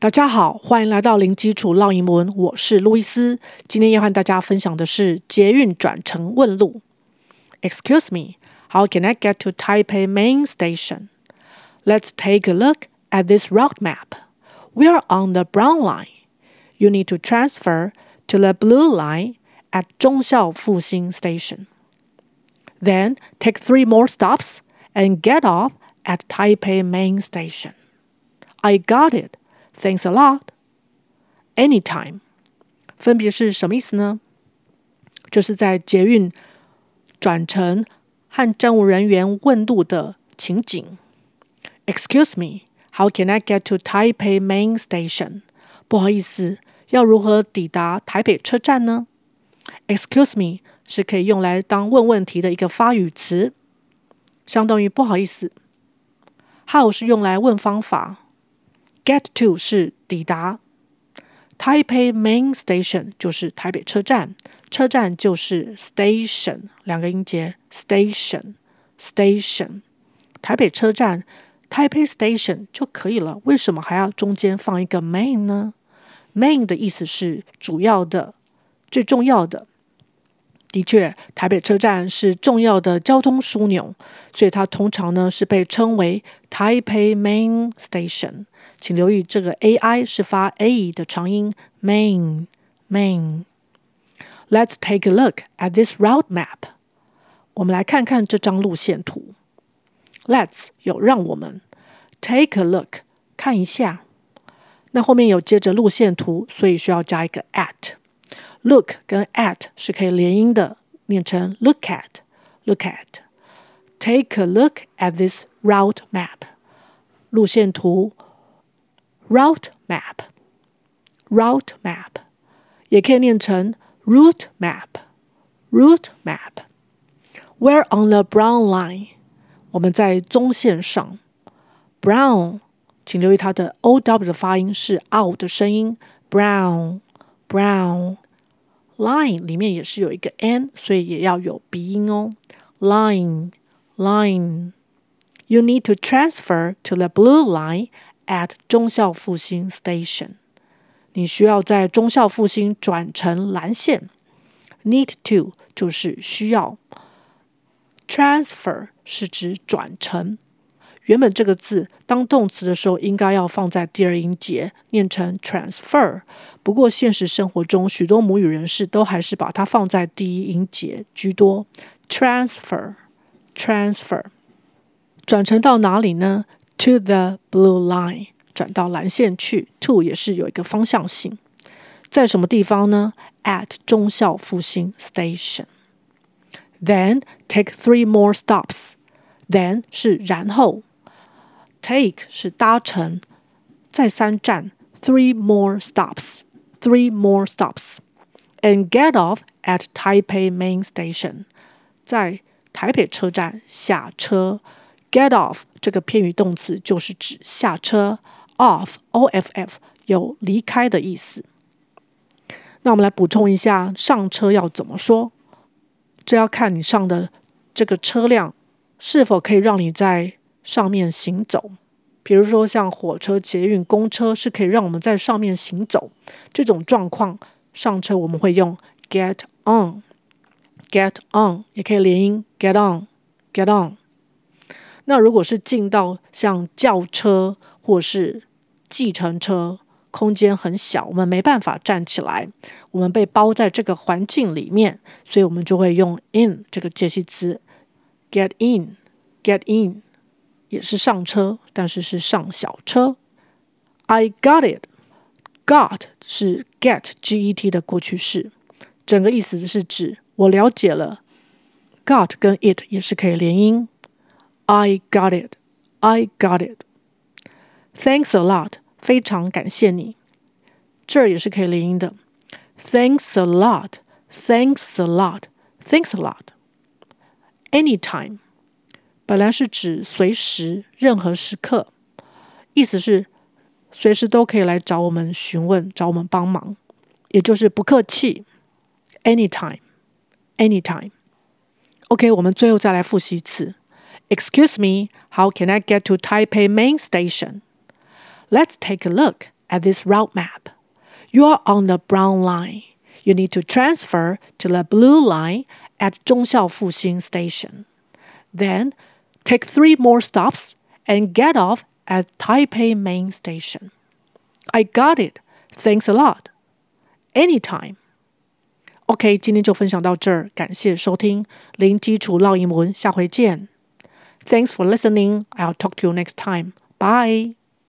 大家好，欢迎来到零基础绕英文，我是路易斯。今天要和大家分享的是捷运转乘问路。Excuse me, how can I get to Taipei Main Station? Let's take a look at this route map. We are on the brown line. You need to transfer to the blue line at 忠孝复兴 Station. Then take three more stops and get off at Taipei Main Station. I got it. Thanks a lot. Anytime，分别是什么意思呢？就是在捷运转乘和站务人员问路的情景。Excuse me, how can I get to Taipei Main Station？不好意思，要如何抵达台北车站呢？Excuse me 是可以用来当问问题的一个发语词，相当于不好意思。How 是用来问方法。Get to 是抵达，Taipei Main Station 就是台北车站，车站就是 station 两个音节，station station，台北车站 Taipei Station 就可以了，为什么还要中间放一个 main 呢？Main 的意思是主要的、最重要的。的确，台北车站是重要的交通枢纽，所以它通常呢是被称为 Taipei Main Station。请留意这个 ai 是发 a 的长音 main main。Let's take a look at this route map。我们来看看这张路线图。Let's 有让我们 take a look 看一下。那后面有接着路线图，所以需要加一个 at。Look 跟 at 是可以连音的，念成 look at look at。Take a look at this route map。路线图。Route map, route map，也可以念成 route map, route map。We're on the brown line，我们在棕线上。Brown，请留意它的 O W 的发音是 OW 的声音。Brown, brown。Line 里面也是有一个 N，所以也要有鼻音哦。Line, line。You need to transfer to the blue line。at 忠孝复兴 station，你需要在忠孝复兴转乘蓝线。Need to 就是需要，transfer 是指转乘。原本这个字当动词的时候应该要放在第二音节，念成 transfer。不过现实生活中许多母语人士都还是把它放在第一音节居多。Transfer，transfer，转乘到哪里呢？To the blue line，转到蓝线去。To 也是有一个方向性，在什么地方呢？At 中校复兴 Station。Then take three more stops。Then 是然后，take 是搭乘，再三站。Three more stops。Three more stops。And get off at Taipei Main Station。在台北车站下车。Get off 这个偏语动词就是指下车，off o f f 有离开的意思。那我们来补充一下，上车要怎么说？这要看你上的这个车辆是否可以让你在上面行走。比如说像火车、捷运、公车是可以让我们在上面行走，这种状况上车我们会用 get on，get on 也可以连音 get on，get on。那如果是进到像轿车或是计程车，空间很小，我们没办法站起来，我们被包在这个环境里面，所以我们就会用 in 这个介系词，get in，get in 也是上车，但是是上小车。I got it，got 是 get g e t 的过去式，整个意思是指我了解了，got 跟 it 也是可以连音。I got it. I got it. Thanks a lot. 非常感谢你。这儿也是可以连音的。Thanks a lot. Thanks a lot. Thanks a lot. Anytime. 本来是指随时、任何时刻，意思是随时都可以来找我们询问、找我们帮忙，也就是不客气。Anytime. Anytime. OK，我们最后再来复习一次。Excuse me, how can I get to Taipei Main Station? Let's take a look at this route map. You are on the brown line. You need to transfer to the blue line at 忠孝复兴 station. Then take three more stops and get off at Taipei Main Station. I got it. Thanks a lot. Anytime. OK，今天就分享到这儿，感谢收听零基础烙英文，下回见。Thanks for listening. I'll talk to you next time. Bye.